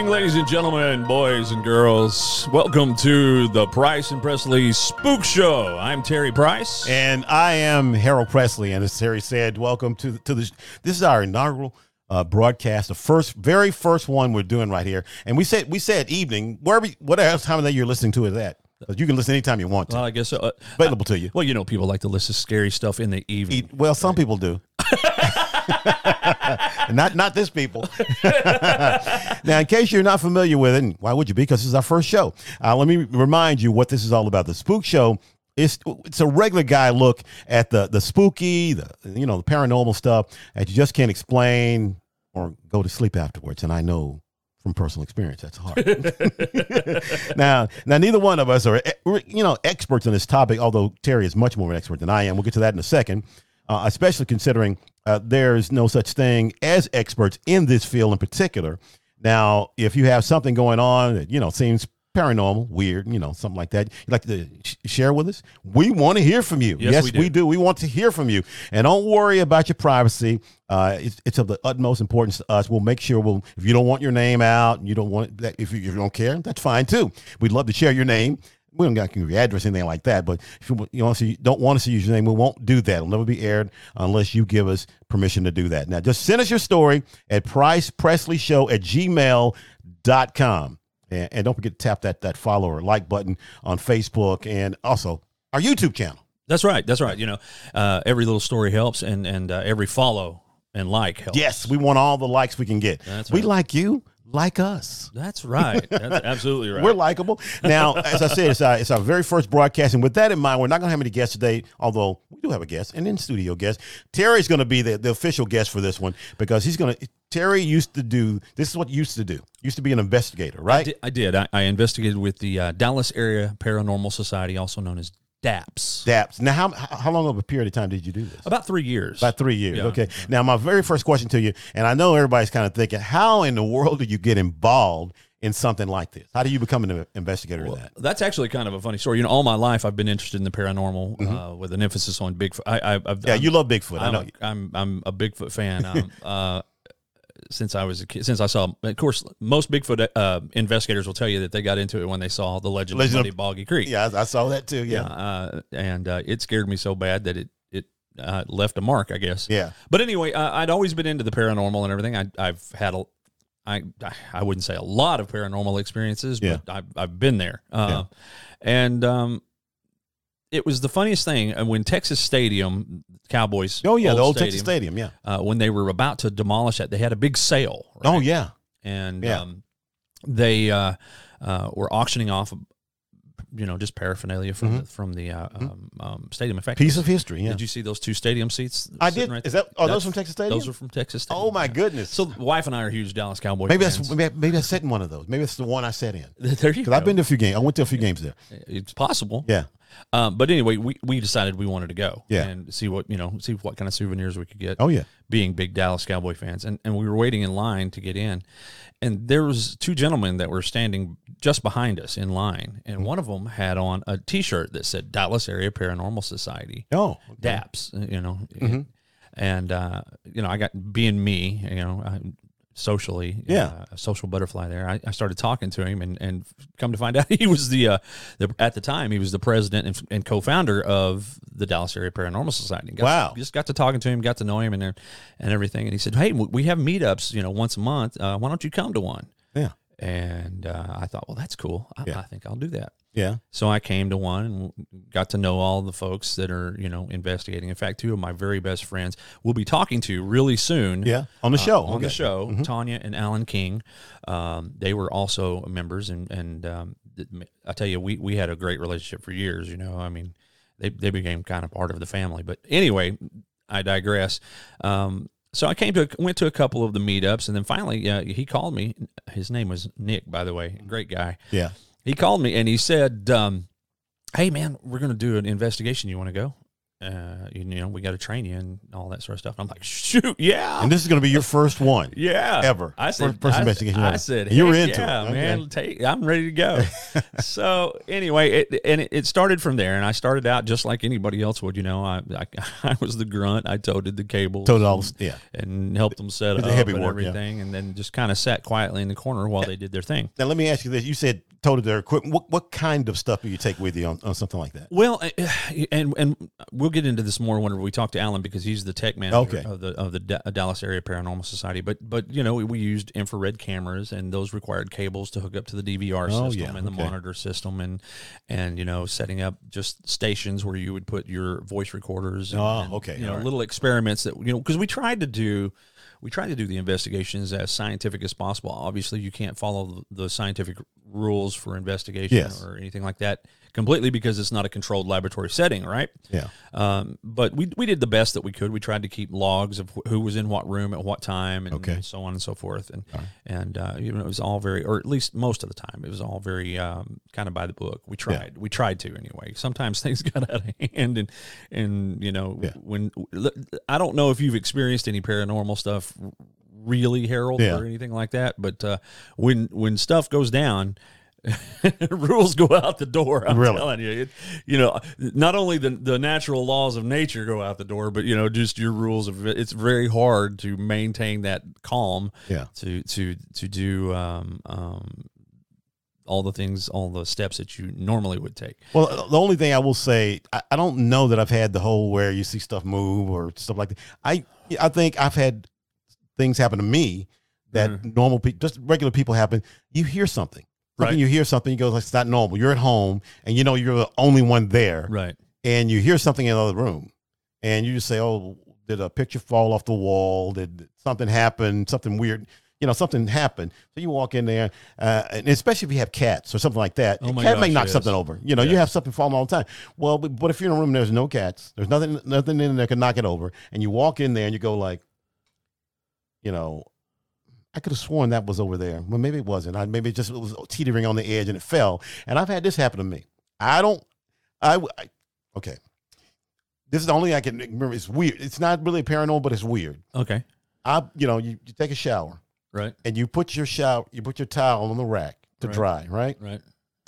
Evening, ladies and gentlemen, boys and girls. Welcome to the Price and Presley Spook Show. I'm Terry Price. And I am Harold Presley. And as Terry said, welcome to to the. This is our inaugural uh, broadcast, the first, very first one we're doing right here. And we said we said evening, wherever, whatever time of day you're listening to is that. But you can listen anytime you want to. Well, I guess uh, Available to you. Well, you know, people like to listen to scary stuff in the evening. Eat- well, some people do. not not this people. now, in case you're not familiar with it, and why would you be? Because this is our first show. Uh, let me remind you what this is all about. The Spook Show. It's, it's a regular guy look at the the spooky, the you know the paranormal stuff that you just can't explain or go to sleep afterwards. And I know from personal experience that's hard. now, now neither one of us are eh, you know experts on this topic. Although Terry is much more of an expert than I am. We'll get to that in a second uh, especially considering uh, there's no such thing as experts in this field in particular. Now, if you have something going on that you know seems paranormal, weird, you know, something like that, you'd like to sh- share with us, we want to hear from you. Yes, we do. we do. We want to hear from you, and don't worry about your privacy. Uh, it's, it's of the utmost importance to us. We'll make sure we'll. If you don't want your name out, and you don't want that, if you, if you don't care, that's fine too. We'd love to share your name we don't got your address or anything like that. But if you, you honestly don't want us to use your name, we won't do that. It'll never be aired unless you give us permission to do that. Now, just send us your story at pricepresleyshow at gmail.com. And, and don't forget to tap that, that follow or like button on Facebook and also our YouTube channel. That's right. That's right. You know, uh, every little story helps, and and uh, every follow and like helps. Yes, we want all the likes we can get. That's We right. like you, like us. That's right. That's absolutely right. We're likable. Now, as I said, it's our, it's our very first broadcast. And with that in mind, we're not going to have any guests today, although we do have a guest, an in studio guest. Terry's going to be the, the official guest for this one because he's going to. Terry used to do this is what he used to do. Used to be an investigator, I right? did. I, did. I, I investigated with the uh, Dallas Area Paranormal Society, also known as DAPS. DAPS. Now, how how long of a period of time did you do this? About three years. About three years. Yeah. Okay. Now, my very first question to you, and I know everybody's kind of thinking, how in the world do you get involved in something like this? How do you become an investigator in that? That's actually kind of a funny story. You know, all my life I've been interested in the paranormal, uh, with an emphasis on Bigfoot. I, I, I've, Mm-hmm. Yeah, I'm- you love Bigfoot. I I'm know. a, I'm I'm a Bigfoot fan. Um, uh, since I was a kid, since I saw, of course, most Bigfoot uh, investigators will tell you that they got into it when they saw the Legend, Legend of Muddy Boggy Creek. yeah, I, I saw that too. Yeah, Yeah. uh, and uh, it scared me so bad that it it uh, left a mark, I guess. Yeah. But anyway, uh, I'd always been into the paranormal and everything. I, I've had a, I I wouldn't say a lot of paranormal experiences, but I've I've been there. Uh, And um, it was the funniest thing uh, when Texas Stadium Cowboys. Oh yeah, the old Texas Stadium. Yeah. Uh, when they were about to demolish that, they had a big sale. right? Oh yeah. and Yeah. um, they uh, uh, were auctioning off, you know, just paraphernalia from the, from the uh, um, um, stadium. In fact, Mm-hmm. Piece of history. Yeah. did you see those two stadium seats? I did. right Is that? Are That's- those from Texas Stadium? Those are from Texas Stadium. oh my goodness. So, the wife and I are huge Dallas Cowboys. maybe fans. that's maybe, maybe I sat in one of those. Maybe it's the one I sat in. there you Because go. I've been to a few games. I went to a few games there. It's possible. Yeah. Um, but anyway, we, we decided we wanted to go. Yeah. And see what you know, see what kind of souvenirs we could get. Oh yeah. being big Dallas Cowboy fans, and, and we were waiting in line to get in, and there was two gentlemen that were standing just behind us in line, Mm-hmm. and one of them had on a T-shirt that said Dallas Area Paranormal Society, Oh. okay. DAPS, you know, Mm-hmm. and uh, you know I got being me, you know, I, socially, Yeah. uh, a social butterfly there. I, I started talking to him, and and come to find out he was the, uh, the at the time he was the president and, and co-founder of the Dallas Area Paranormal Society. Got- Wow. just got to talking to him, got to know him, and and everything. And he said, "Hey, we have meetups, you know, once a month. Uh, why don't you come to one?" Yeah. And uh, I thought, well, that's cool. I, Yeah. I think I'll do that. Yeah. So I came to one and got to know all the folks that are, you know, investigating. In fact, two of my very best friends we'll be talking to really soon. Yeah. On the show. Uh, on the Okay. show, Tanya and Alan King, um, they were also members, and and um, I tell you, we we had a great relationship for years. You know, I mean, they they became kind of part of the family. But anyway, I digress. Um, so I came to went to a couple of the meetups, and then finally uh, he called me. His name was Nick, by the way, great guy. Yeah. He called me and he said, um, "Hey man, we're going to do an investigation. You want to go?" Uh, you know, we got to train you and all that sort of stuff. I'm like, shoot, yeah. And this is going to be your first one. Yeah, ever. I said, First- first I, investigation I said, And you were heck into it. yeah, Okay. man. Take, I'm ready to go. so anyway, it, and it, it started from there, and I started out just like anybody else would. You know, I I, I was the grunt. I toted the cables, Told all this, yeah. and helped them set Did up the heavy and work, yeah. everything, and then just kind of sat quietly in the corner while they did their thing. Now let me ask you this: You said total their equipment. What what kind of stuff do you take with you on, on something like that? Well, uh, and and we'll get into this more whenever we talk to Alan because he's the tech manager Okay. of the of the Da- Dallas Area Paranormal Society. But but you know we, we used infrared cameras and those required cables to hook up to the DVR Oh, system yeah, and the okay. monitor system and and you know setting up just stations where you would put your voice recorders. And, Oh, and, okay, You know right. little experiments that you know because we tried to do. We tried to do the investigations as scientific as possible. Obviously, you can't follow the scientific rules for investigation Yes. or anything like that completely because it's not a controlled laboratory setting, right? Yeah. Um, but we, we did the best that we could. We tried to keep logs of wh- who was in what room at what time and Okay. so on and so forth. And, and, uh, you know, it was all very, or at least most of the time, it was all very, um, kind of by the book. We tried, we tried to anyway. Sometimes things got out of hand and, and, you know, Yeah. when, I don't know if you've experienced any paranormal stuff really, Harold, Yeah. or anything like that, but, uh, when, when stuff goes down, rules go out the door. I'm Really? telling you, it, you know, not only the the natural laws of nature go out the door, but you know, just your rules of it's very hard to maintain that calm. Yeah. To to to do um um all the things, all the steps that you normally would take. Well, the only thing I will say, I, I don't know that I've had the whole where you see stuff move or stuff like that. I I think I've had things happen to me that normal people, just regular people happen. You hear something. Right. You hear something, you go, like it's not normal. You're at home and you know you're the only one there. Right. and you hear something in another room, and you just say, "Oh, did a picture fall off the wall? Did something happen? Something weird? You know, something happened." So you walk in there, uh, and especially if you have cats or something like that, Oh cat may knock yes. something over. You know, you have something falling all the time. Well, but, but if you're in a room, and there's no cats, there's nothing, nothing in there can knock it over, and you walk in there and you go like, you know. I could have sworn that was over there. Well, maybe it wasn't. I, maybe it just it was teetering on the edge and it fell. And I've had this happen to me. I don't. I, I okay. This is the only I can remember. It's weird. It's not really paranormal, but it's weird. Okay. I, you know, you, you take a shower Right. and you put your shower, you put your towel on the rack to Right. dry, right? Right.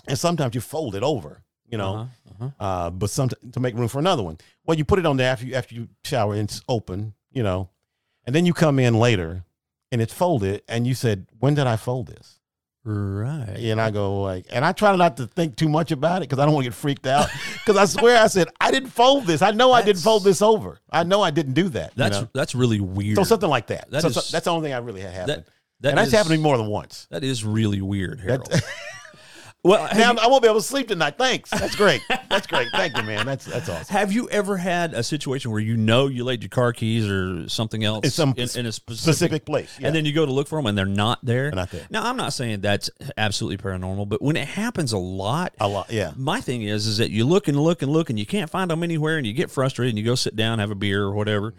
And sometimes you fold it over, you know, Uh-huh, uh-huh. uh, but some to make room for another one. Well, you put it on there after you after you shower and it's open, you know, and then you come in later and it's folded, and you said, "When did I fold this?" Right. And I go like, and I try not to think too much about it because I don't want to get freaked out. Because I swear I said I didn't fold this. I know I didn't fold this over. I know I didn't do that. you That's know? that's really weird. so something like that. That So- is- so that's the only thing I really had happen. that that and that's is- happened to me more than once. That is really weird, Harold. Well, now you- I won't be able to sleep tonight. Thanks. That's great. That's great. Thank you, man. That's that's awesome. Have you ever had a situation where you know you laid your car keys or something else In some in, in a specific, Specific place. Yeah. and then you go to look for them and they're not there? They're not there. Now, I'm not saying that's absolutely paranormal, but when it happens a lot, a lot. Yeah. my thing is, is that you look and look and look and you can't find them anywhere, and you get frustrated and you go sit down, have a beer or whatever,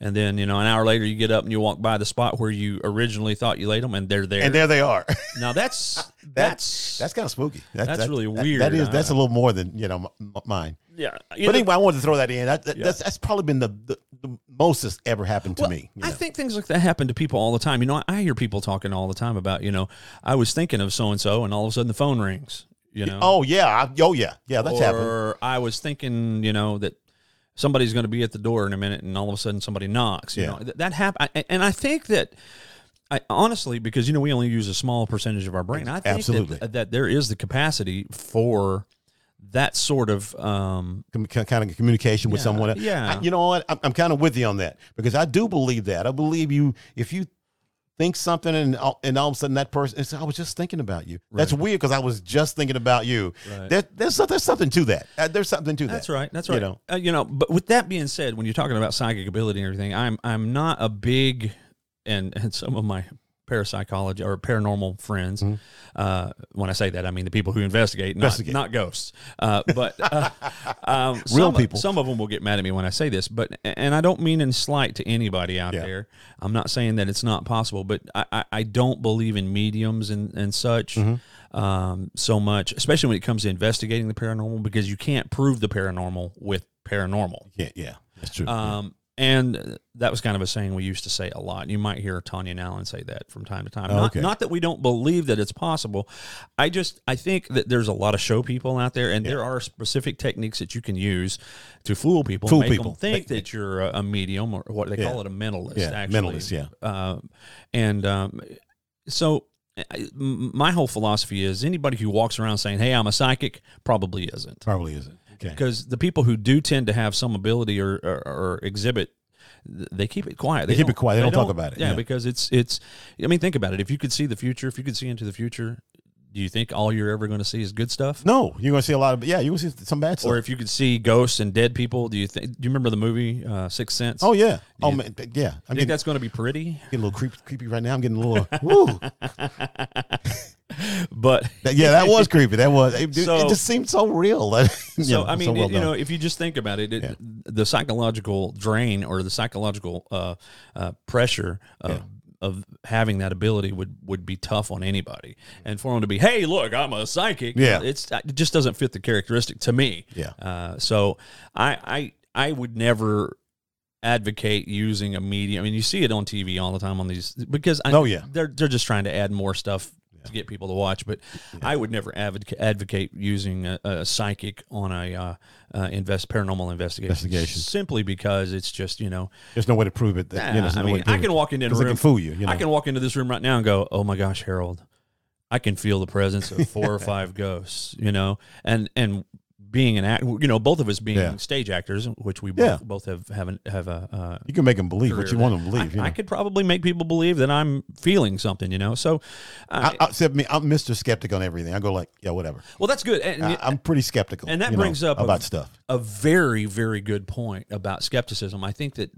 and then you know an hour later you get up and you walk by the spot where you originally thought you laid them, and they're there. And there they are. now that's that's That's kind of spooky. That- That's that- really weird. That is. That's a little more than you know m- mine. yeah. But anyway, I wanted to throw that in. That, that- Yeah. that's that's probably been the, the, the most that's ever happened to Well, me. I know. think things like that happen to people all the time. You know, I hear people talking all the time about, you know, I was thinking of so and so, and all of a sudden the phone rings. You know, Oh yeah. Oh yeah. Yeah. That's or happened. I was thinking, you know, that somebody's going to be at the door in a minute, and all of a sudden somebody knocks. You Yeah. know, Th- that happened, and I think that. I honestly, because you know we only use a small percentage of our brain. I think Absolutely. that, that there is the capacity for that sort of um, kind of communication with Yeah, someone. else. yeah. I- you know what? I'm, I'm kind of with you on that because I do believe that. I believe you if you think something and all- and all of a sudden that person. I was just thinking about you. That's weird because I was just thinking about you. Right. There, there's there's something to that. Uh, there's something to that. That's right. That's right. You right. know. uh, you know. But with that being said, when you're talking about psychic ability and everything, I'm I'm not a big, and and some of my parapsychology or paranormal friends. Uh, when I say that, I mean the people who investigate, not, Mm-hmm. Investigate. not ghosts. Uh, but uh, um, Real some, people. Some of them will get mad at me when I say this, but and I don't mean in slight to anybody out Yeah. there. I'm not saying that it's not possible, but I, I, I don't believe in mediums and and such. Mm-hmm. Um, so much, especially when it comes to investigating the paranormal, because you can't prove the paranormal with paranormal. Yeah, yeah, that's true. Um, and that was kind of a saying we used to say a lot. You might hear Tanya Allen say that from time to time. Not, okay. not that we don't believe that it's possible. I just I think that there's a lot of show people out there, and there are specific techniques that you can use to fool people, Fool make people. them think that you're a, medium or what they Yeah. call it a mentalist. Yeah, actually, mentalist, yeah. Um, and um, so. I- My whole philosophy is anybody who walks around saying, "Hey, I'm a psychic," probably isn't Probably isn't. Okay. because the people who do tend to have some ability or, or, or exhibit they keep it quiet They keep don't- it quiet. They don't talk about it. yeah, Yeah. because it's it's i mean think about it if you could see the future if you could see into the future do you think all you're ever going to see is good stuff No, you're gonna see a lot of yeah. You're gonna see some bad stuff. or if you could see ghosts and dead people do you think do you remember the movie uh, sixth sense oh yeah. Oh you- man, yeah. Do you think that's going to be pretty getting a little creep, creepy right now. I'm getting a little. woo. but yeah, that was creepy. That was. It, it just seemed so real. That, so know, I mean, well it- you know, if you just think about it, it Yeah. the psychological drain or the psychological uh, uh, pressure of, of having that ability would would be tough on anybody. And for them to be, hey, look, I'm a psychic. Yeah. it's it just doesn't fit the characteristic to me. Yeah. Uh, so I I I would never advocate using a medium. I mean, you see it on TV all the time on these because I, Oh, yeah. they're they're just trying to add more stuff to get people to watch. But I would never advocate advocate using a, a psychic on a uh, uh, invest paranormal investigation, Investigation. simply because it's just you know. There's no way to prove it. That, you know, I no way mean, I can walk into a room, can fool you. You know. I can walk into this room right now and go, "Oh my gosh, Harold, I can feel the presence of four or five ghosts." You know, and and being an act, you know, both of us being Yeah. stage actors, which we both, Yeah. both have have an, have a. Uh, You can make them believe what you want them to believe. I, you know. I could probably make people believe that I'm feeling something, you know. So, uh, I, except me, I'm Mr. Skeptic on everything. I go like, yeah, whatever. well, that's good. And, I, I'm pretty skeptical. and that you know, brings up a- about stuff. a very very good point about skepticism i think that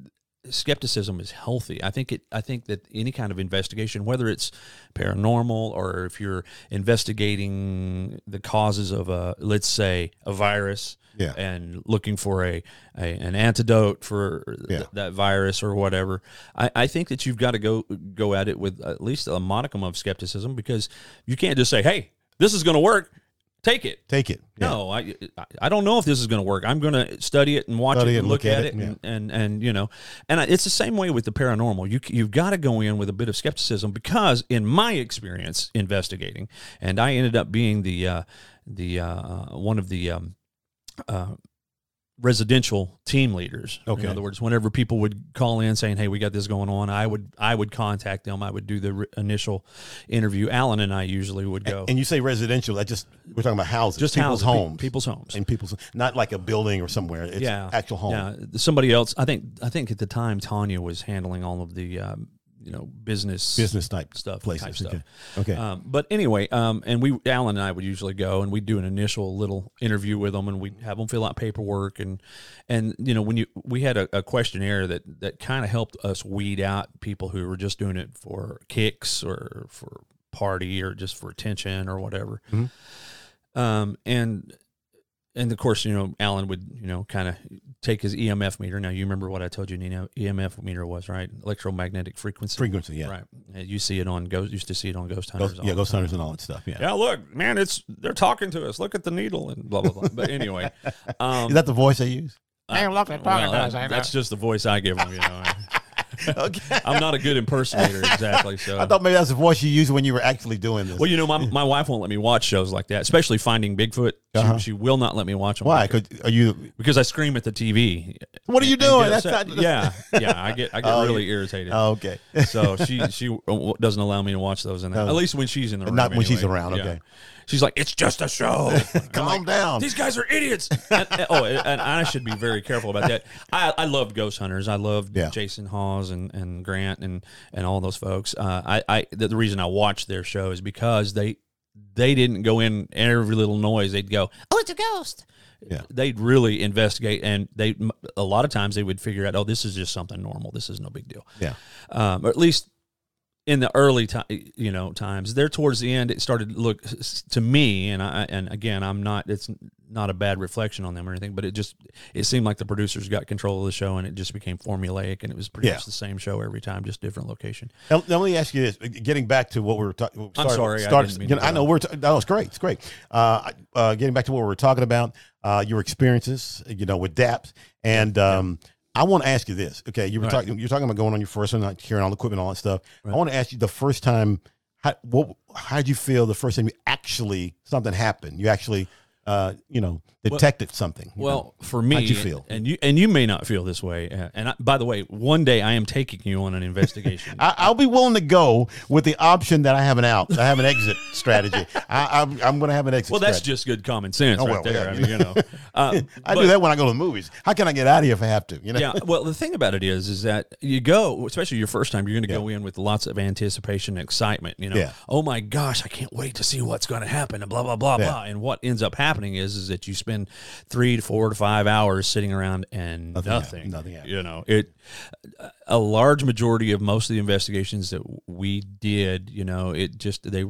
skepticism is healthy. I think it i think that any kind of investigation whether it's paranormal or if you're investigating the causes of a let's say a virus Yeah. and looking for a, a an antidote for th- that virus or whatever I, I think that you've got to go go at it with at least a modicum of skepticism because you can't just say hey this is going to work take it Take it. Yeah. no, I I don't know if this is going to work. I'm going to study it and watch Study it and look, look at, at it, and, and and you know, and I- it's the same way with the paranormal. You you've got to go in with a bit of skepticism because, in my experience investigating, and I ended up being the uh, the uh, one of the um, uh, residential team leaders. Okay. In other words, whenever people would call in saying, "Hey, we got this going on," I would I would contact them. I would do the re- initial interview. Alan and I usually would go. And you say residential. I just we're talking about houses, just people's houses, pe- homes, people's homes. and people's not like a building or somewhere. It's yeah, actual home. Yeah, somebody else. I think. I think at the time Tanya was handling all of the, um, you know, business Business type stuff, places. type stuff. Okay. Okay. Um, but anyway, um, and we, Alan and I would usually go and we'd do an initial little interview with them, and we'd have them fill out paperwork, and and you know when you we had a, a questionnaire that that kind of helped us weed out people who were just doing it for kicks or for party or just for attention or whatever. Mhm. Um, and and of course, you know, Alan would, you know, kind of take his EMF meter. Now, you remember what I told you an EMF meter was, right? Electromagnetic frequency. Frequency. Yeah. Right. And You see it on Ghost. Used to see it on Ghost Hunters. Ghost, all yeah. Ghost hunters and all that stuff. Yeah. Yeah, look, man, it's they're talking to us. Look at the needle and blah blah blah. But anyway, um, Is that the voice they use? Hey, look, they're talking well, to us, that- that's just the voice I give them. You know, okay. I'm not a good impersonator exactly. So I thought maybe that's the voice you used when you were actually doing this. Well, you know, my, my wife won't let me watch shows like that, especially Finding Bigfoot. She, Uh-huh. she will not let me watch them. Why? Cause are you? Because I scream at the TV. What are you doing? That's not. yeah, yeah. I get I get Oh, really irritated. Oh, okay. so she she doesn't allow me to watch those in that. No. At least when she's in the room. Not when she's anyway. around, Yeah. She's like, it's just a show. Calm down. These guys are idiots. and, and- oh, and I should be very careful about that. I, I loved Ghost Hunters. I loved Yeah. Jason Hawes and, and Grant and, and all those folks. Uh, I, I the, the reason I watched their show is because they they didn't go in every little noise. They'd go, oh, it's a ghost. Yeah. They'd really investigate, and they a lot of times they would figure out, oh, this is just something normal. This is no big deal Yeah. um, or at least in the early time, you know, times. There towards the end, it started to look to me, and I and again, I'm not. It's not a bad reflection on them or anything, but it just it seemed like the producers got control of the show, and it just became formulaic, and it was pretty Yeah. much the same show every time, just different location. Now, now let me ask you this: Getting back to what we were talking. I'm sorry, I Started, didn't mean you know, I know we're. T- no, it's great. It's great. Uh, uh, getting back to what we were talking about, uh, your experiences, you know, with DAPS, and um, I want to ask you this. Okay, you were Right. talking. You're talking about going on your first one, not carrying all the equipment, all that stuff. I want to ask you the first time. How, what? How did you feel the first time you actually something happened? You actually, uh, you know, detected something. you know? Well, for me, How'd you feel? And you and you may not feel this way. uh, And I, by the way, one day I am taking you on an investigation. I, I'll be willing to go with the option that I have an out. I have an exit strategy. I, I'm, I'm going to have an exit. well, that's just good common sense Oh, right well, there. yeah, I mean, you know. Uh, I but- do that when I go to the movies. How can I get out of here if I have to? You know. yeah. Well, the thing about it is, is that you go, especially your first time, you're going to go in with lots of anticipation, and excitement. You know, Yeah. oh my gosh, I can't wait to see what's going to happen, and blah blah blah Yeah. blah. And what ends up happening is, is that you spend three to four to five hours sitting around and Nothing nothing. Nothing happened. You know, it. A large majority of most of the investigations that we did, you know, it just they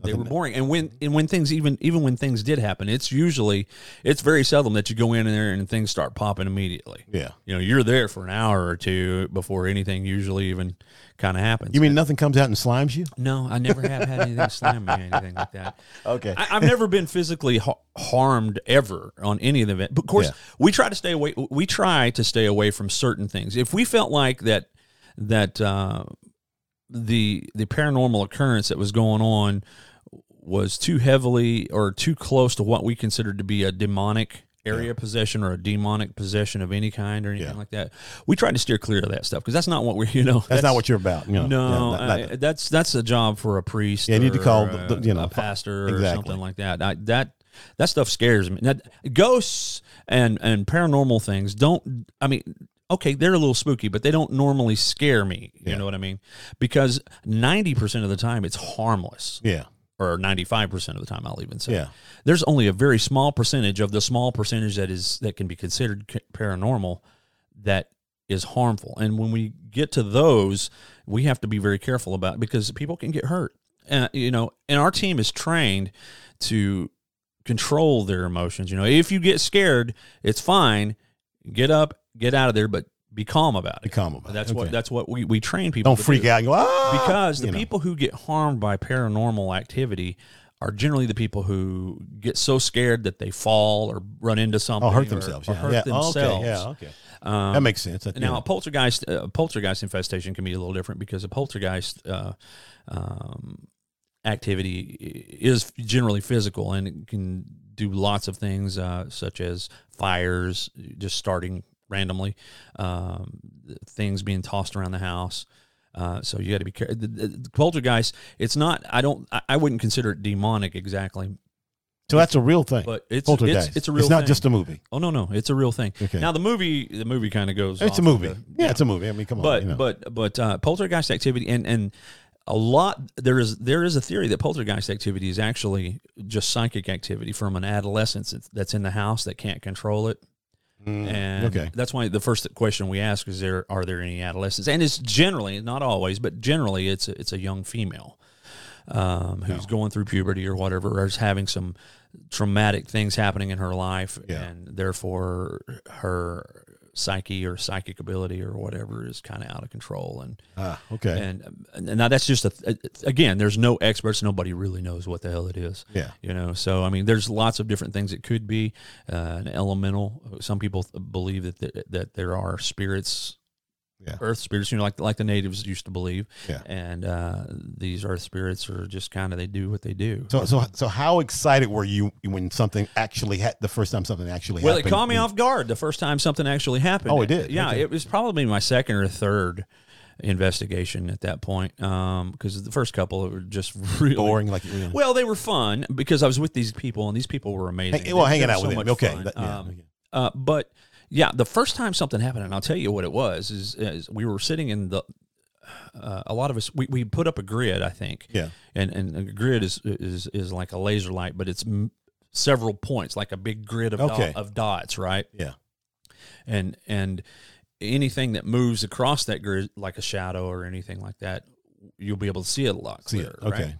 they were boring and when and when things even even when things did happen it's usually it's very seldom that you go in there and things start popping immediately Yeah. you know you're there for an hour or two before anything usually even kind of happens You mean nothing comes out and slimes you? no i never have had anything slam me or anything like that Okay. I, i've never been physically ha- harmed ever on any of the event but of course Yeah. we try to stay away we try to stay away from certain things if we felt like that that uh the the paranormal occurrence that was going on was too heavily or too close to what we considered to be a demonic area possession or a demonic possession of any kind or anything Yeah. like that. We tried to steer clear of that stuff because that's not what we're you know that's, not what you're about. You know? no, Yeah, not- not- I- that's that's a job for a priest. Yeah, you need to call the- the- you know, a pastor or something like that. I, that that stuff scares me. That, ghosts and and paranormal things don't. I mean, okay, they're a little spooky, but they don't normally scare me. You Yeah. know what I mean? Because ninety percent of the time, it's harmless yeah. or 95% of the time I'll even say. Yeah. There's only a very small percentage of the small percentage that is that can be considered paranormal that is harmful. And when we get to those, we have to be very careful about because people can get hurt. And you know, and our team is trained to control their emotions. You know, if you get scared, it's fine. Get up, get out of there, but be calm about it. Be calm about it. That's what Okay. that's what we, we train people. Don't to freak do out. And go, ah! because the You know. people who get harmed by paranormal activity are generally the people who get so scared that they fall or run into something Oh, hurt or- themselves. or, yeah. hurt yeah. themselves. Okay. Yeah. Okay. Um, that makes sense. That, now, yeah. a poltergeist, a poltergeist infestation can be a little different because a poltergeist uh, um, activity is generally physical and it can do lots of things, uh, such as fires, just starting randomly, um, things being tossed around the house. Uh, so you got to be careful. The, the, the poltergeist, it's not. I don't. I, I wouldn't consider it demonic exactly, so that's a real thing. but it's Poltergeist. it's, it's a real. It's not thing. just a movie. Oh no, no, it's a real thing. Okay. Now the movie, the movie kind of goes. It's a movie. the- yeah, it's a movie. I mean, come on. but you know. but but uh, poltergeist activity and and a lot there is there is a theory that poltergeist activity is actually just psychic activity from an adolescent that's in the house that can't control it. Mm, And okay. that's why the first question we ask is there are there any adolescents? And it's generally not always, but generally it's a, it's a young female um, who's going through puberty or whatever, or is having some traumatic things happening in her life, Yeah. and therefore her psyche or psychic ability or whatever is kind of out of control and Ah, okay. and, and now that's just a again there's no experts nobody really knows what the hell it is Yeah. you know so i mean there's lots of different things it could be uh, an elemental some people th- believe that th- that there are spirits Yeah. earth spirits you know like like the natives used to believe Yeah. and uh, these earth spirits are just kind of they do what they do So, so, so, how excited were you when something actually had the first time something actually happened? well, happened? it caught me off guard the first time something actually happened. Oh, it did? Yeah, Okay. it was probably my second or third investigation at that point. Because the first couple were just really boring, like you know. Well, they were fun because I was with these people, and these people were amazing. Hang- well, hanging out so with them. Okay. that- yeah, Um, uh, but yeah, the first time something happened, and I'll tell you what it was, is, is we were sitting in the. Uh, a lot of us we, we put up a grid, I think. Yeah. And and a grid is is is like a laser light, but it's m- several points, like a big grid of Okay. dot, of dots, right? Yeah. And and anything that moves across that grid, like a shadow or anything like that, you'll be able to see it a lot clearer. Okay. right?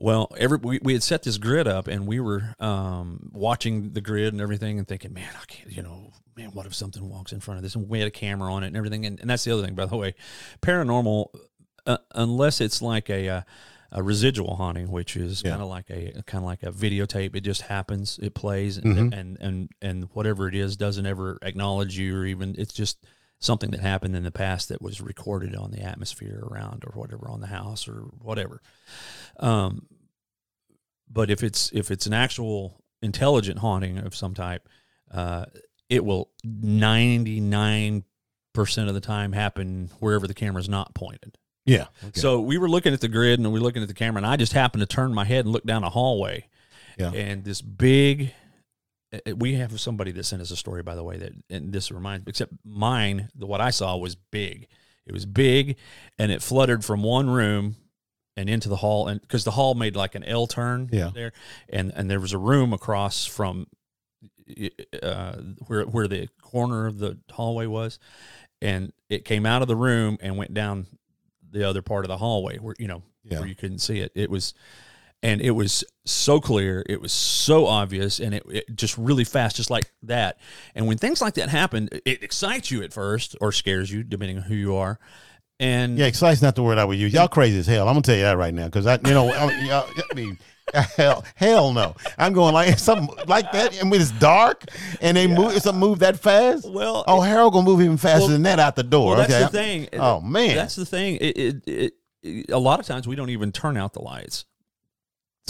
Well, every we, we had set this grid up, and we were um, watching the grid and everything, and thinking, "Man, I can't." You know, man, what if something walks in front of this? And we had a camera on it and everything. And, and that's the other thing, by the way, paranormal, uh, unless it's like a uh, a residual haunting, which is Yeah. kind of like a kind of like a videotape. It just happens. It plays, and, Mhm. and and and whatever it is doesn't ever acknowledge you, or even it's just something that happened in the past that was recorded on the atmosphere around or whatever on the house or whatever. Um, but if it's if it's an actual intelligent haunting of some type, uh, it will ninety nine percent of the time happen wherever the camera's not pointed. Yeah. Okay. So we were looking at the grid and we were looking at the camera, and I just happened to turn my head and look down a hallway, Yeah. and this big. Uh, We have somebody that sent us a story, by the way, that and this reminds. Except mine, the what I saw was big. It was big, and it fluttered from one room and into the hall, and because the hall made like an L turn Yeah. there, and and there was a room across from uh, where where the corner of the hallway was, and it came out of the room and went down the other part of the hallway where you know Yeah. where you couldn't see it. It was, and it was so clear. It was so obvious, and it, it just really fast, just like that. And when things like that happen, it excites you at first or scares you, depending on who you are. And Yeah, excite's not the word I would use. Y'all crazy as hell. I'm gonna tell you that right now because I, you know, I, I mean, hell, hell no. I'm going like something like that, and when it's dark and they move, it's a move that fast. well, Oh, Harold gonna move even faster Well- than that out the door. well, that's okay. the thing. Oh man. That's the thing. It, it, it, a lot of times we don't even turn out the lights.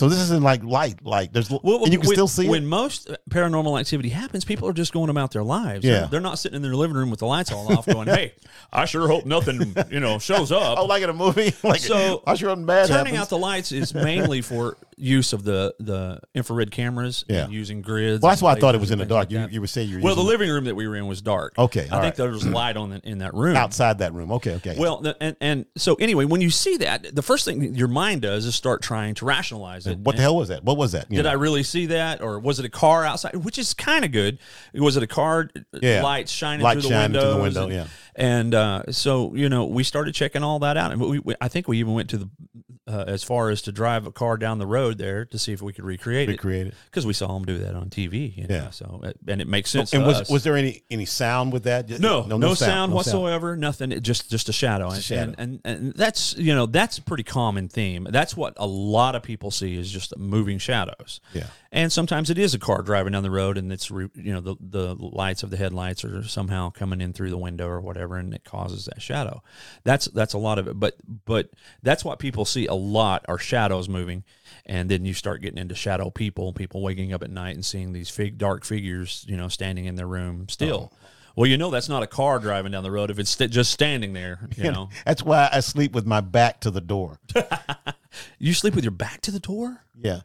So this isn't like light, like there's, and you can when, still see when it. most paranormal activity happens. People are just going about their lives. Yeah. They're, they're not sitting in their living room with the lights all off, going, "Hey, I sure hope nothing, you know, shows up." Oh, like in a movie. like So, I sure bad Turning happens. out the lights is mainly for use of the the infrared cameras Yeah. and using grids. well, that's why I thought it was in the dark. like you, you were saying you were well, the living room that we were in was dark. Okay, I think right. there was light on the, in that room. outside that room. Okay, okay. Well, the, and and so anyway, when you see that, the first thing your mind does is start trying to rationalize it. what the hell was that? What was that? You Did know? I really see that, or was it a car outside? Which is kind of good. Was it a car? Yeah. lights shining Light through the shining through the window, and, yeah. And uh, so you know, we started checking all that out, and we, we I think we even went to the uh, as far as to drive a car down the road there to see if we could recreate it recreated? because we saw them do that on TV. You know, Yeah. So and it makes sense. And to was us. was there any any sound with that? No, no, sound, no whatsoever. Nothing. It just just a shadow. a And, shadow. And, and and that's you know that's a pretty common theme. That's what a lot of people see is just moving shadows. Yeah. And sometimes it is a car driving down the road, and it's re, you know the the lights of the headlights are somehow coming in through the window or whatever, and it causes that shadow. That's that's a lot of it. But but that's what people see a lot are shadows moving, and then you start getting into shadow people, people waking up at night and seeing these fig dark figures, you know, standing in their room still. Oh. Well, you know that's not a car driving down the road if it's st- just standing there. You know, That's why I sleep with my back to the door. you sleep with your back to the door. Yeah.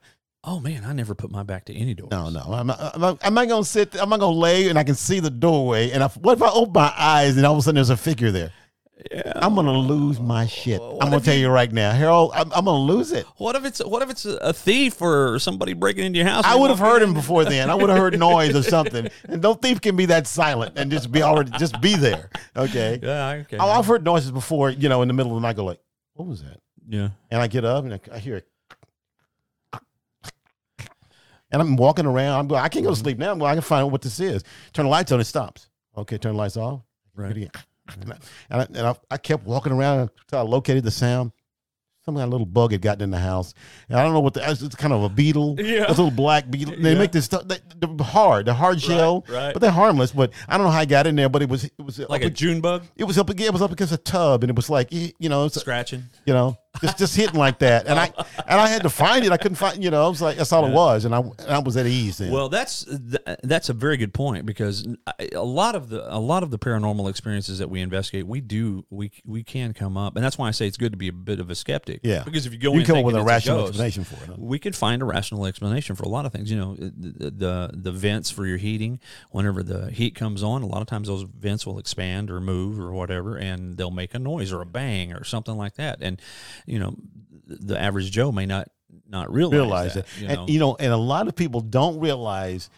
Oh man, I never put my back to any door. No, no. I'm I'm I'm not gonna sit. I'm not gonna lay and I can see the doorway. And I, what if I open my eyes and all of a sudden there's a figure there? Yeah. I'm gonna lose my shit. What I'm gonna tell you- you right now, Harold. I'm, I'm gonna lose it. What if it's what if it's a thief or somebody breaking into your house? I would have heard him before then. I would have heard noise or something. And no thief can be that silent and just be already just be there. Okay. Yeah, okay. Oh, I've heard noises before. You know, in the middle of the night, go like, "What was that?" yeah. And I get up and I, I hear it. And I'm walking around. I'm going, I can't go to mm-hmm. sleep now. I'm going, I can find out what this is. Turn the lights on, it stops. Okay, turn the lights off. Right. Again. And, I, and, I, and I, I kept walking around until I located the sound. Some kind of little bug had gotten in the house. And I don't know what the, it's kind of a beetle. Yeah. A little black beetle. They Yeah. make this stuff, they, they're hard, the hard shell. right. But they're harmless. But I don't know how I got in there, but it was, it was Like a June bug it was up, again, it was up against a tub and it was like, you know, it's, scratching. you know, just just hitting like that. And I and I had to find it. I couldn't find, you know, I was like, that's all it was, and I and I was at ease then. Well, that's that's a very good point because a lot of the a lot of the paranormal experiences that we investigate, we do we we can come up, and that's why I say it's good to be a bit of a skeptic. yeah, because if you go you in come up with a rational ghost, explanation for it. huh? we could find a rational explanation for a lot of things. You know, the, the the vents for your heating. Whenever the heat comes on, a lot of times those vents will expand or move or whatever, and they'll make a noise or a bang or something like that. And you know, the average Joe may not not realize, Realize that. that, you and know. you know, and a lot of people don't realize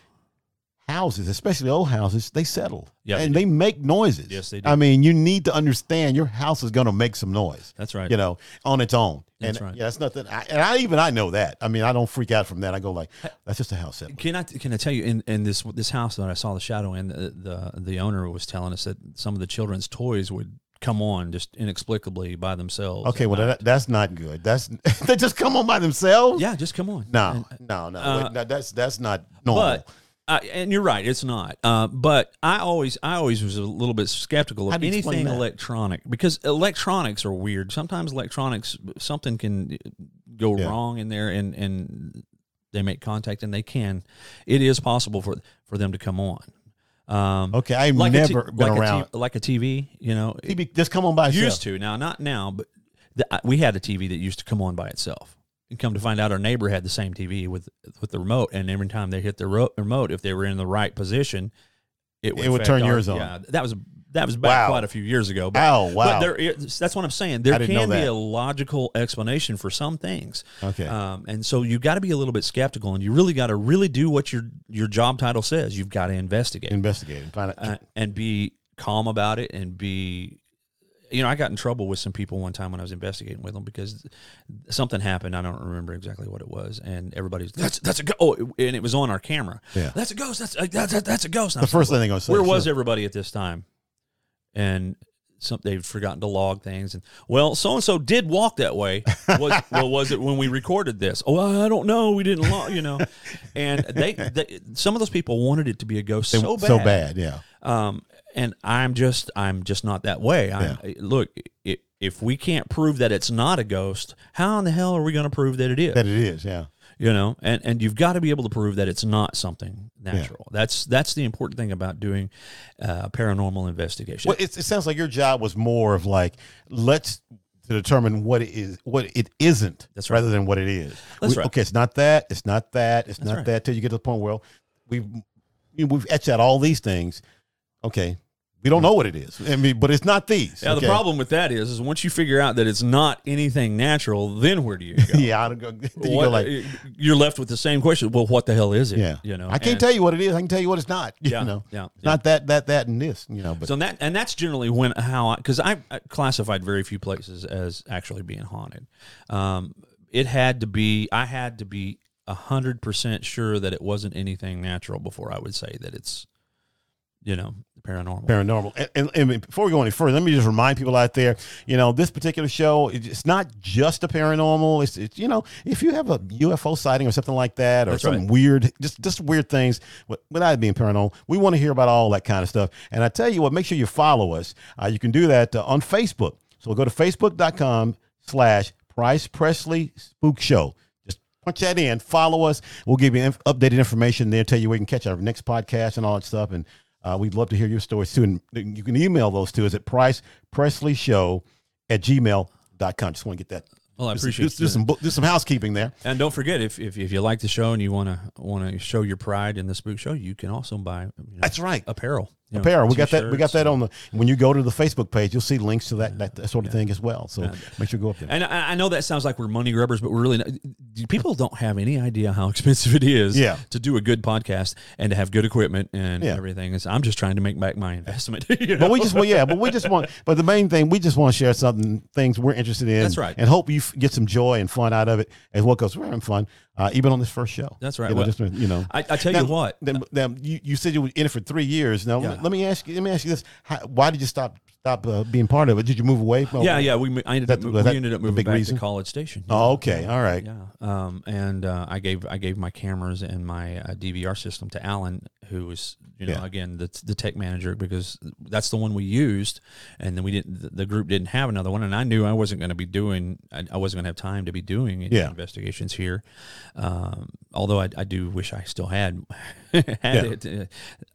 houses, especially old houses, they settle. Yeah, and they they make noises. Yes, they do. I mean, you need to understand your house is going to make some noise. That's right. You know, on its own. That's and right. yeah, that's nothing. I, and I even I know that. I mean, I don't freak out from that. I go like, that's just a house settling. Can I can I tell you in, in this this house that I saw the shadow in the, the the owner was telling us that some of the children's toys would come on just inexplicably by themselves. Okay, well that, that's not good. That's they just come on by themselves. yeah, just come on. No, no, no. Uh, Wait, no, that's that's not normal. But uh, and you're right, it's not. Uh, but I always, I always was a little bit skeptical of do you explain anything electronic because electronics are weird. Sometimes electronics, something can go Yeah. wrong in there, and and they make contact, and they can. It is possible for for them to come on. Um, okay, I've like a t- never been like around. T- like a TV, you know, TV just come on by itself. used to now not now but the, I- we had a tv that used to come on by itself and come to find out our neighbor had the same tv with with the remote and every time they hit the ro- remote if they were in the right position it would, It would turn our- yours on. yeah that was that was back Wow. quite a few years ago but, Oh, wow. but there that's what i'm saying there I can be a logical explanation for some things Okay. um, and so you got to be a little bit skeptical and you really got to really do what your your job title says you've got to investigate Investigate and find out. uh, and be calm about it and be you know i got in trouble with some people one time when i was investigating with them because something happened i don't remember exactly what it was and everybody's that's that's a ghost oh and it was on our camera Yeah. that's a ghost that's a, that's, a, that's a ghost the first like, thing gonna say. where was everybody at this time and some they've forgotten to log things and well so and so did walk that way was well was it when we recorded this oh i don't know we didn't log you know and they, they some of those people wanted it to be a ghost They- so bad So bad, yeah. um, and I'm just I'm just not that way. I'm, Look, i if we can't prove that it's not a ghost, how in the hell are we going to prove that it is? That it is, yeah. You know, and and you've got to be able to prove that it's not something natural. That's that's the important thing about doing uh, a paranormal investigation. Well, it, it sounds like your job was more of like let's to determine what it is, what it isn't, That's right. rather than what it is. That's We- right. Okay, it's not that. It's not that. It's not right. that. Till you get to the point where we've we've etched out all these things. Okay, we don't know what it is. I mean, but it's not these. yeah, okay? the problem with that is, is once you figure out that it's not anything natural, then where do you go? yeah, I don't go, you What- go like, you're left with the same question. Well, what the hell is it? yeah, you know, I can't and- tell you what it is. I can tell you what it's not. You Yeah, know, yeah, yeah. not that, that, that, and this. You know, but So that and that's generally when how I because I, I classified very few places as actually being haunted. Um, it had to be I had to be hundred percent sure that it wasn't anything natural before I would say that it's you know paranormal. paranormal. And, and, and before we go any further, let me just remind people out there, you know, this particular show, it's not just a paranormal. It's, it's you know, if you have a UFO sighting or something like that, or That's something right. weird, just just weird things, without it being paranormal, we want to hear about all that kind of stuff. And I tell you what, make sure you follow us. Uh, you can do that uh, on Facebook. So go to facebook.com slash Price Presley Spook Show. Just punch that in, follow us. We'll give you inf- updated information there, tell you where you can catch our next podcast and all that stuff. And uh, we'd love to hear your stories too. And you can email those to us at Price Presley Show at gmail.com. Just want to get that. Well, I do, appreciate do, do some do some housekeeping there. And don't forget if, if if you like the show and you want to want to show your pride in the spook show, you can also buy you know, That's right. apparel. You know, Apparel. We got that. We got that on the. When you go to the Facebook page, you'll see links to that that, that sort of thing as well. So make sure you go up there. And I, I know that sounds like we're money grubbers, but we're really not. People don't have any idea how expensive it is Yeah. to do a good podcast and to have good equipment and Yeah. everything. It's, I'm just trying to make back my investment. you But we just, well, yeah, but we just want, but the main thing, we just want to share something, things we're interested in. That's right. And hope you get some joy and fun out of it as well, because we're having fun, uh, even on this first show. That's right. You know, Well, just, you know. I, I tell Now- you what. Then, then you, you said you were in it for three years. Now, Yeah. let me ask you, let me ask you this. How, why did you stop, stop uh, being part of it? Did you move away? From, Yeah, yeah. We I ended That- up we ended up moving big back reason? to College Station. Oh, okay. All right. Yeah. Um, and uh, I gave I gave my cameras and my uh, DVR system to Alan, who was you know Yeah. again the the tech manager because that's the one we used, and then we didn't the- group didn't have another one, and I knew I wasn't going to be doing I, I wasn't going to have time to be doing Yeah. investigations here. Um, although I, I do wish I still had had it.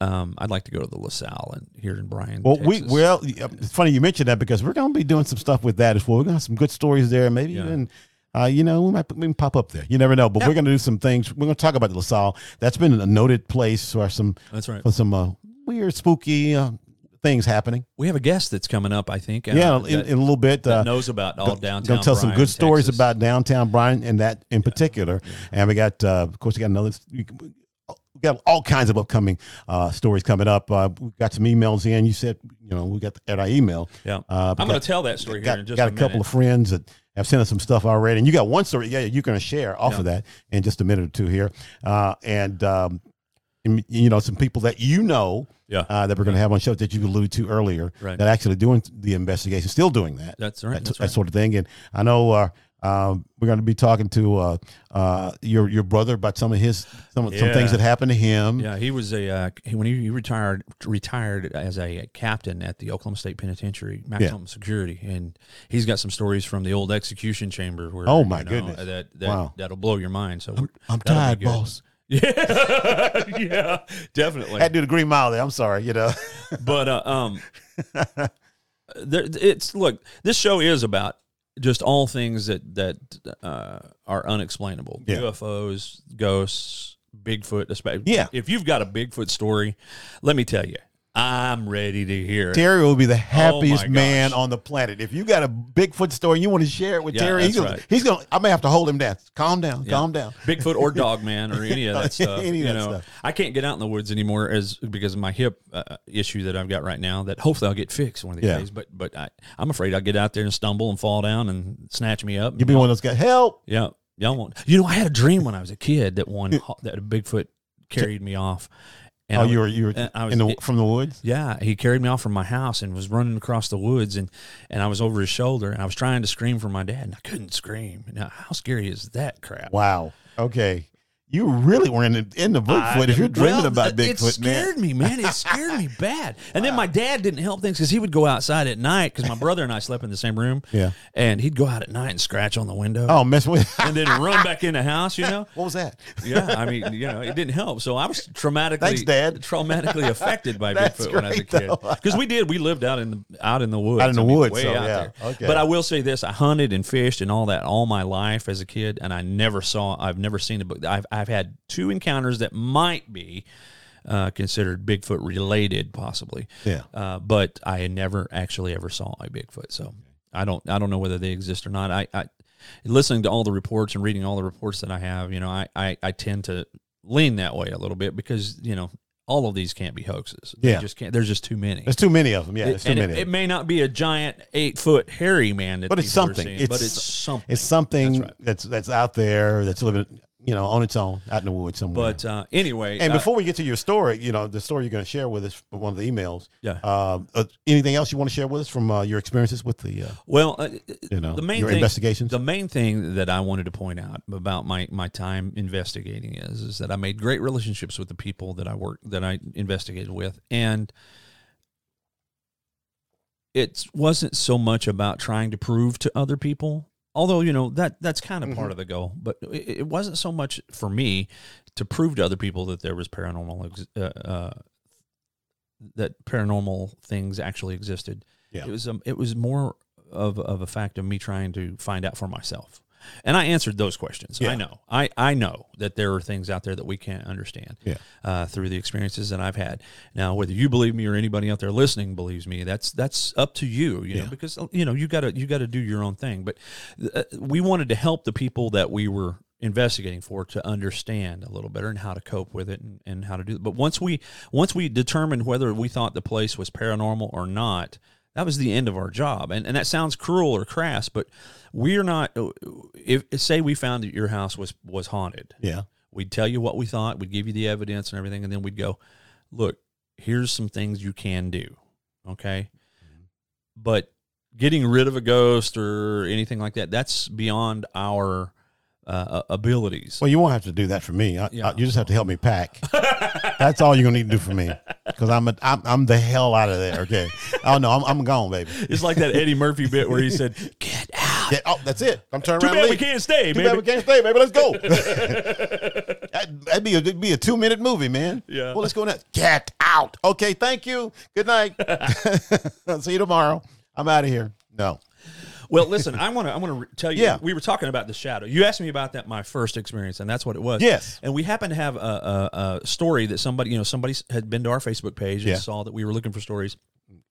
uh, Um, I'd like to go to the LaSalle and here in Bryan. Well, we well, it's funny you mentioned that because we're going to be doing some stuff with that as well. We're going to have some good stories there, maybe Yeah. even. Uh, you know, we might we can pop up there. You never know, but we're going to do some things. We're going to talk about the LaSalle. That's been a noted place for some that's right. for some uh, weird, spooky uh, things happening. We have a guest that's coming up. I think. uh, yeah, in, in a little bit. Uh, knows about all downtown. Going to tell some Bryan, good stories Texas. about downtown Bryan and that in particular. And we got, uh, of course, we got another. We got all kinds of upcoming uh, stories coming up. Uh, we got some emails in. You said, you know, we got at our email. Yeah. Uh, I'm going to tell that story got, here in just got a, a, couple minute. of friends that have sent us some stuff already, and you got one story. Yeah, you're going to share off of that in just a minute or two here, uh, and um, you know some people that you know Yeah. uh, that we're going to have on show that you alluded to earlier Right. that actually doing the investigation, still doing that, That's right. that, That's that sort of thing. And I know uh, um, we're going to be talking to uh, uh, your your brother about some of his some some things that happened to him. Yeah, he was a uh, he- when he, he retired retired as a captain at the Oklahoma State Penitentiary, maximum security, and he's got some stories from the old execution chamber. Where, Oh, my you know, goodness. that, that Wow. that'll blow your mind. So we're- I'm tired, boss. Yeah, yeah, definitely. I had to do the Green Mile there. I'm sorry, you know. but uh, um, there, it's look. This show is about just all things that that uh, are unexplainable. Yeah. UFOs, ghosts, Bigfoot. Especially, Yeah. If you've got a Bigfoot story, let me tell you, I'm ready to hear it. Terry will be the happiest Oh man on the planet. If you got a Bigfoot story and you want to share it with Yeah, Terry, he's gonna, right. he's gonna. I may have to hold him down. Calm down. Yeah. Calm down. Bigfoot or Dogman or any of that stuff. Any of you that know, stuff. I can't get out in the woods anymore as because of my hip uh, issue that I've got right now. That hopefully I'll get fixed one of these Yeah. days. But but I, I'm afraid I'll get out there and stumble and fall down and snatch me up. You'll be one of those guys. Help. Yeah, y'all won't. You know, I had a dream when I was a kid that one that a Bigfoot carried me off. And oh, I you were you were was- in the, from the woods. yeah, he carried me off from my house and was running across the woods, and and I was over his shoulder, and I was trying to scream for my dad, and I couldn't scream. Now, how scary is that crap? Wow. Okay. You really were in the, in the Bigfoot. if you're dreaming Well, about It Bigfoot, man. It scared me, man. It scared me bad. And then my dad didn't help things because he would go outside at night because my brother and I slept in the same room. Yeah. and he'd go out at night and scratch on the window, Oh, mess with. and then run back in the house. You know. what was that? yeah, I mean, you know, it didn't help. So I was traumatically, Thanks, Dad. traumatically affected by Bigfoot when I was a kid. Because we did, we lived out in the out in the woods, Out in the I mean, woods, way so, out yeah, there. okay. But I will say this: I hunted and fished and all that all my life as a kid, and I never saw, I've never seen a book. I've I've had two encounters that might be. Uh, considered Bigfoot related, possibly. Yeah. Uh, but I never actually ever saw a Bigfoot, so I don't I don't know whether they exist or not. I, I listening to all the reports and reading all the reports that I have, you know, I, I, I tend to lean that way a little bit because you know all of these can't be hoaxes. They Yeah. just can't. There's just too many. There's too many of them. Yeah, there's too and many. it, it may not be a giant eight foot hairy man that But it's something. seeing, It's- but it's something. it's something That's right. that's that's out there that's living, you know, on its own out in the woods somewhere. but uh, anyway, And uh, before we get to your story, you know, the story you're going to share with us one of the emails. Yeah. Uh, uh, anything else you want to share with us from uh, your experiences with the, uh, well, uh, you know, the main your thing, investigations? The main thing that I wanted to point out about my my time investigating is is that I made great relationships with the people that I worked that I investigated with, and it wasn't so much about trying to prove to other people. Although you know that that's kind of Mm-hmm. part of the goal, but it, it wasn't so much for me to prove to other people that there was paranormal ex- uh, uh, that paranormal things actually existed. Yeah. It was um, it was more of of a fact of me trying to find out for myself. And I answered those questions. Yeah. I know. I, I know that there are things out there that we can't understand Yeah. uh, through the experiences that I've had. Now, whether you believe me or anybody out there listening believes me, that's that's up to you. You know, Yeah. because you know you gotta you gotta do your own thing. But uh, we wanted to help the people that we were investigating for to understand a little better and how to cope with it and, and how to do it. But once we once we determined whether we thought the place was paranormal or not, that was the end of our job. And and that sounds cruel or crass, but we're not. If say we found that your house was was haunted, yeah. we'd tell you what we thought, we'd give you the evidence and everything, and then we'd go, look, here's some things you can do, okay? Mm-hmm. But getting rid of a ghost or anything like that, that's beyond our uh, abilities. Well, you won't have to do that for me. I, Yeah. I- you just have to help me pack. That's all you're gonna need to do for me, because I'm, a, I'm I'm the hell out of there. Okay. Oh no, I'm I'm gone, baby. It's like that Eddie Murphy bit where he said, "Get out." Oh, that's it. I'm turning Too around. bad we can't stay, Too bad we can't stay, baby. Let's go. That- that'd be a that'd be a two minute movie, man. Yeah. Well, let's go next. Get out. Okay. Thank you. Good night. See you tomorrow. I'm out of here. No. Well, listen, I want to I want to re- tell you. Yeah. We were talking about the shadow. You asked me about that my first experience, and that's what it was. Yes. And we happened to have a, a, a story that somebody you know somebody had been to our Facebook page and Yeah. saw that we were looking for stories.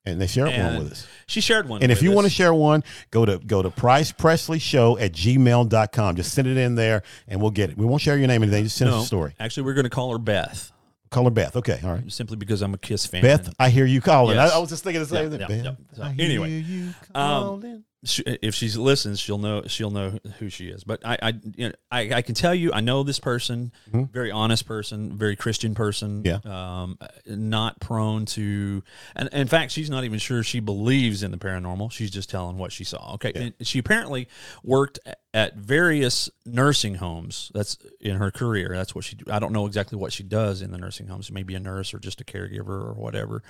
And they shared one with us. She shared one. And if you want to share one, go to go to Price Presley Show at gmail.com. Just send it in there and we'll get it. We won't share your name or anything. Just send us a story. Actually, we're going to call her Beth. Call her Beth. Okay, all right. simply because I'm a Kiss fan. Beth, I hear you calling. Yes. I, I was just thinking the same Yeah, thing. yeah, Beth, yeah. So, I anyway, hear you um. She, if she listens, she'll know she'll know who she is. But I, I, you know, I, I can tell you, I know this person, very honest person, very Christian person. Mm-hmm. Yeah. Um, not prone to, and, and in fact, she's not even sure she believes in the paranormal. She's just telling what she saw. Okay. And she apparently worked at various nursing homes. That's in her career. That's what she. I don't know exactly what she does in the nursing homes. Maybe a nurse or just a caregiver or whatever.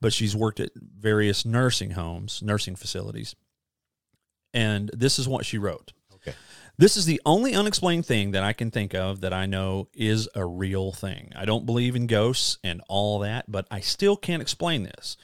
But she's worked at various nursing homes, nursing facilities and this is what she wrote. Okay. This is the only unexplained thing that I can think of that I know is a real thing. I don't believe in ghosts and all that, but I still can't explain this.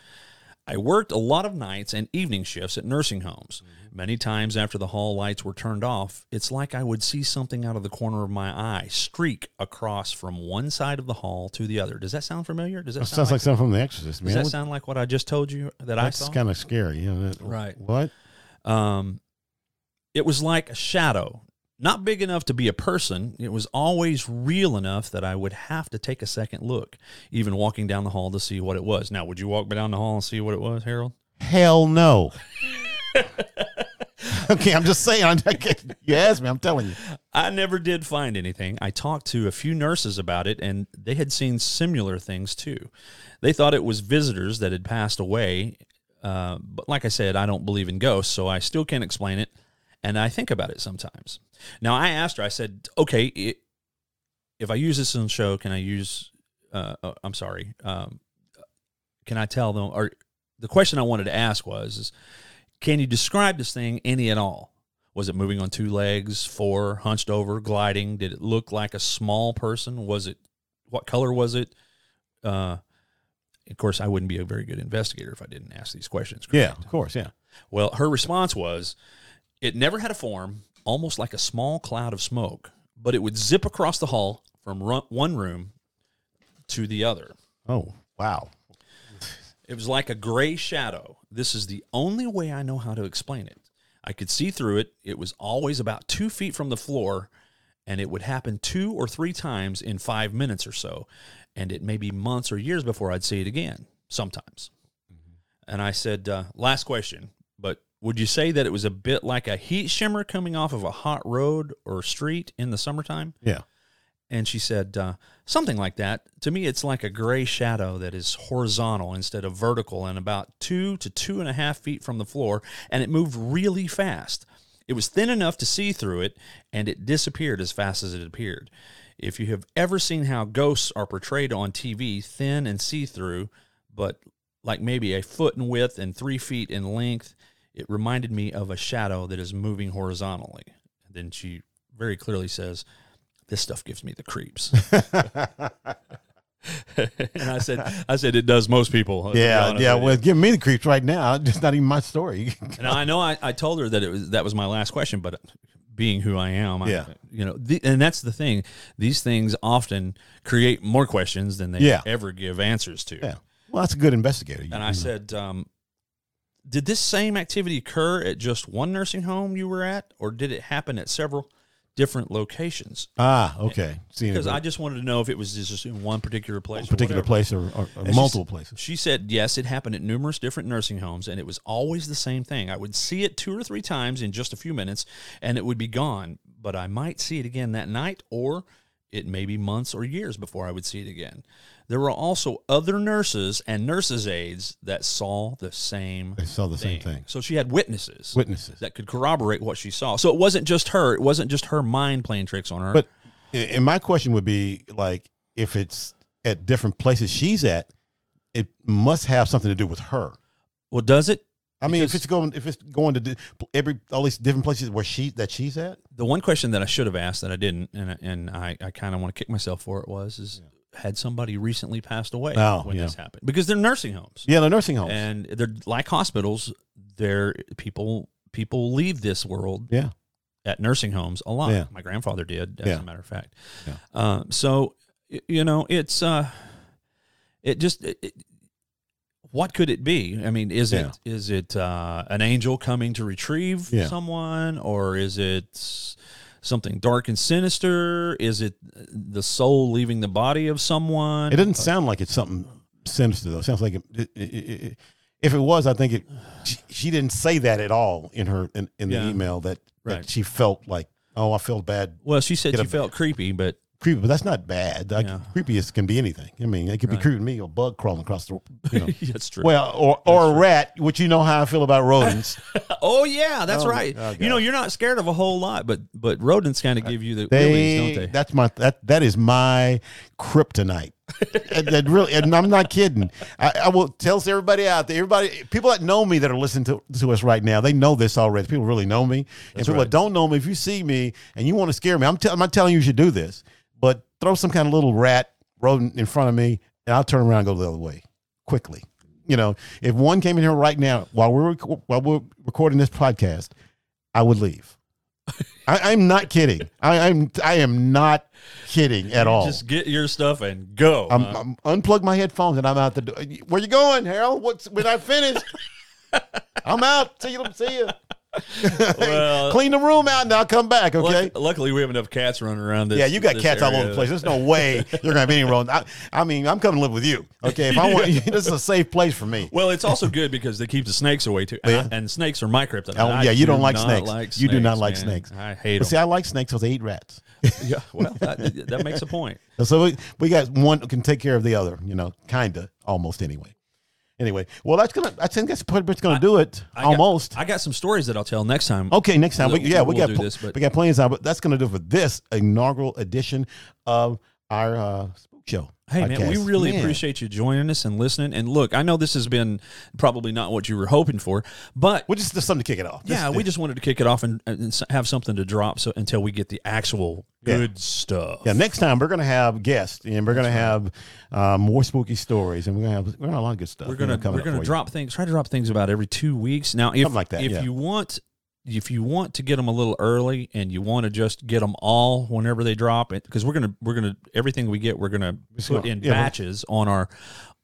I worked a lot of nights and evening shifts at nursing homes. Mm-hmm. Many times after the hall lights were turned off, it's like I would see something out of the corner of my eye streak across from one side of the hall to the other. Does that sound familiar? Does that That sound sounds like, like something from The Exorcist, does man. that sound like what I just told you that I That's saw? kind of scary. You know, that- Right. What? Um, it was like a shadow, not big enough to be a person. It was always real enough that I would have to take a second look, even walking down the hall to see what it was. Now, would you walk down the hall and see what it was, Harold? Hell no. okay, I'm just saying. You asked me. I'm telling you. I never did find anything. I talked to a few nurses about it, and they had seen similar things too. They thought it was visitors that had passed away. Uh, but like I said, I don't believe in ghosts, so I still can't explain it. And I think about it sometimes. Now, I asked her, I said, okay, i if I use this on the show, can I use, uh, uh, I'm sorry, um, can I tell them, or the question I wanted to ask was, is, can you describe this thing any at all? Was it moving on two legs, four, hunched over, gliding? Did it look like a small person? Was it what color was it? Uh, of course, I wouldn't be a very good investigator if I didn't ask these questions. Yeah, of course. Yeah. Well, her response was, it never had a form, almost like a small cloud of smoke, but it would zip across the hall from ru- one room to the other. Oh, wow. It was like a gray shadow. This is the only way I know how to explain it. I could see through it. It was always about two feet from the floor, and it would happen two or three times in five minutes or so. And it may be months or years before I'd see it again, sometimes. And I said, uh, last question, but would you say that it was a bit like a heat shimmer coming off of a hot road or street in the summertime? Yeah. And she said, uh, something like that. To me, it's like a gray shadow that is horizontal instead of vertical and about two to two and a half feet from the floor. And it moved really fast. It was thin enough to see through it, and it disappeared as fast as it appeared. If you have ever seen how ghosts are portrayed on TV, thin and see through, but like maybe a foot in width and three feet in length, it reminded me of a shadow that is moving horizontally. Then she very clearly says, This stuff gives me the creeps. and I said, I said, it does most people. Yeah. Yeah. with you." Well, it's giving me the creeps right now. It's not even my story. And I know I, I told her that it was that was my last question, but being who I am, I, Yeah. you know, the, and that's the thing. These things often create more questions than they Yeah. ever give answers to. yeah. Well, that's a good investigator. And I said, um, did this same activity occur at just one nursing home you were at, or did it happen at several different locations? ah, okay. Because I just wanted to know if it was just in one particular place, or particular whatever. place or, or, or multiple s- places. She said, yes, it happened at numerous different nursing homes, and it was always the same thing. I would see it two or three times in just a few minutes, and it would be gone. But I might see it again that night, or it may be months or years before I would see it again. There were also other nurses and nurses' aides that saw the same They saw the same thing. So she had witnesses Witnesses. that could corroborate what she saw. So it wasn't just her. It wasn't just her mind playing tricks on her. But and my question would be like, if it's at different places she's at, it must have something to do with her. well, does it? I mean, if it's going, if it's going to di- every all these different places where she that she's at, the one question that I should have asked that I didn't, and I- and I, I kind of want to kick myself for it was is had somebody recently passed away Oh, when yeah. this happened because they're nursing homes yeah, the nursing homes, and they're like hospitals. They're people people leave this world yeah, at nursing homes a lot. Yeah. My grandfather did, as Yeah. a matter of fact. Yeah. Uh, so you know, it's uh, it just. It, it- what could it be? I mean, is Yeah. it is it uh, an angel coming to retrieve someone, or is it something dark and sinister? Is it the soul leaving the body of someone? It doesn't sound like it's something sinister though. It sounds like it, it, it, if it was, I think it. She, she, didn't say that at all in her in, in the Yeah. email that, Right. that she felt like, oh, I felt bad, Well, she said she a- felt creepy, but creepy, but that's not bad. Like, Yeah. Is, can be anything. I mean, it could be Right. creepy to me, a bug crawling across the, you know. that's true. well, or or a rat, which you know how I feel about rodents. oh yeah, that's Oh, right. oh, you know, you're not scared of a whole lot, but but rodents kind of give you the willies, They, don't they? that's my that that is my kryptonite. and, and really, and I'm not kidding. I, I will tell everybody out there, everybody, people that know me that are listening to, to us right now, they know this already. People really know me, and people right. that don't know me, if you see me and you want to scare me, I'm, tell I'm not telling you you should do this, throw some kind of little rat rodent in front of me, and I'll turn around and go the other way quickly. You know, if one came in here right now while we're while we're recording this podcast, I would leave. I, I'm not kidding. I, I'm I am not kidding at all. Just get your stuff and go. I'm, huh? I'm unplug my headphones and I'm out the door. Where you going, Harold? What's when I finish? I'm out. See you. See you. Well- Clean the room out and I'll come back. Luck- Okay. luckily, we have enough cats running around. This, yeah, you got cats all over the place. There's no way you're gonna have any room. I, I mean, I'm coming to live with you. Okay, if I want, this is a safe place for me. Well, it's also good because they keep the snakes away too, Yeah. and snakes are my kryptonite. Oh, yeah, you don't do like snakes. like You do not like man. snakes. I hate them. see, I like snakes because they eat rats. yeah, well, that, that makes a point. So we, we got one can take care of the other, you know, kinda, almost anyway. Anyway, well, that's gonna. I think that's pretty much gonna do it. I got- almost. I got some stories that I'll tell next time. okay, next time. We, We'll- yeah, we we'll got this, but- we got plenty of time, but that's gonna do it for this inaugural edition of our uh, show. Hey man, we really Man. appreciate you joining us and listening. And look, I know this has been probably not what you were hoping for, but We just just something to kick it off. yeah, we just wanted to kick it off and, and have something to drop so until we get the actual Yeah. good stuff. Yeah, next time we're gonna have guests and we're gonna have um, more spooky stories and we're gonna have we're gonna have a lot of good stuff. we're gonna know, coming we're gonna for you. drop things. Try to drop things about every two weeks. Now, if Something like that, if yeah. you want. If you want to get them a little early and you want to just get them all whenever they drop it, because we're gonna we're gonna everything we get we're gonna put in yeah, batches on our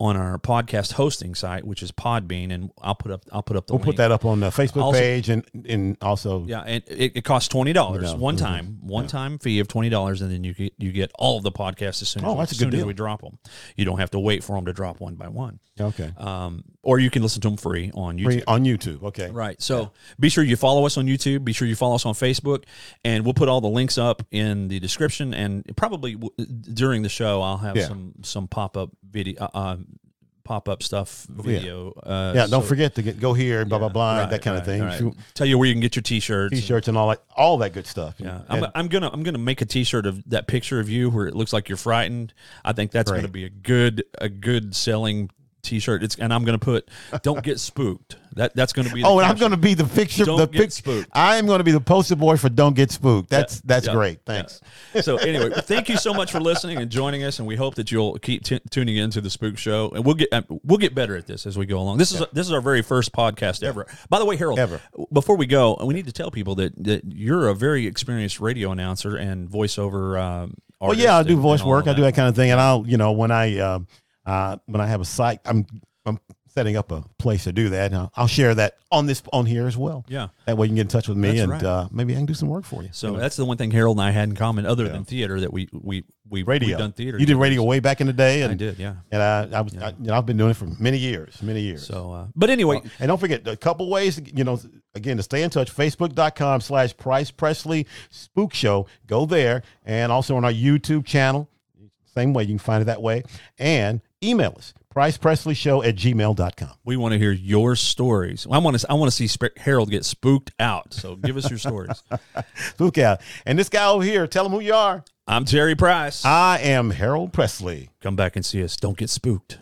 on our podcast hosting site, which is Podbean, and I'll put up I'll put up the We'll link. put that up on the Facebook Also- page and and also Yeah, and it, it costs twenty dollars $20, one mhm. time, one time fee of twenty dollars, and then you get you get all of the podcasts as soon as, Oh, we- that's a good soon as we drop them. You don't have to wait for them to drop one by one, okay um, or you can listen to them free on YouTube. Free on YouTube. Okay, Right. So be sure you follow us on YouTube. Be sure you follow us on Facebook, and we'll put all the links up in the description. And probably w- during the show, I'll have Yeah. some some pop up video, uh, uh, pop up stuff video. Uh, Yeah, don't so- forget to get, go here, blah blah Yeah, blah, right, that kind right, of thing. right. You- Tell you where you can get your T-shirts. T-shirts and all that, all that good stuff. Yeah, And- I'm, I'm gonna I'm gonna make a T-shirt of that picture of you where it looks like you're frightened. I think that's gonna be a good a good selling T-shirt. It's and I'm gonna put "Don't get spooked." That that's gonna be. The oh, and I'm going to be the picture. Don't the get pic- spooked. I am going to be the poster boy for "Don't Get Spooked." That's that's Yeah, great. yeah. Thanks. So anyway, thank you so much for listening and joining us, and we hope that you'll keep t- tuning into the Spook Show, and we'll get uh, we'll get better at this as we go along. This is this is our very first podcast ever. By the way, Harold, Ever. before we go, we need to tell people that, that you're a very experienced radio announcer and voiceover. Um, Well, yeah, I do and- voice and work. I do that kind of thing, and I'll you know when I uh, uh, when I have a site, I'm I'm setting up a place to do that. And I'll, I'll share that on this on here as well. Yeah. That way you can get in touch with me, That's and right. uh, maybe I can do some work for you. So You know, that's the one thing Harold and I had in common, other than theater, that we we we radio. We've done theater. You did radio way back in the day, and I did, yeah. And I, I was, I, you know, I've been doing it for many years, many years. So, uh, but anyway, And don't forget a couple ways, you know, again, to stay in touch, facebook.com slash Price Presley Spook Show. Go there. And also on our YouTube channel, same way, you can find it that way. And email us, pricepresleyshow at gmail.com. we want to hear your stories. I want to I want to see Sp- Harold get spooked out. So give us your stories. Spook out. And this guy over here, tell him who you are. I'm Terry Price. I am Harold Presley. Come back and see us. Don't get spooked.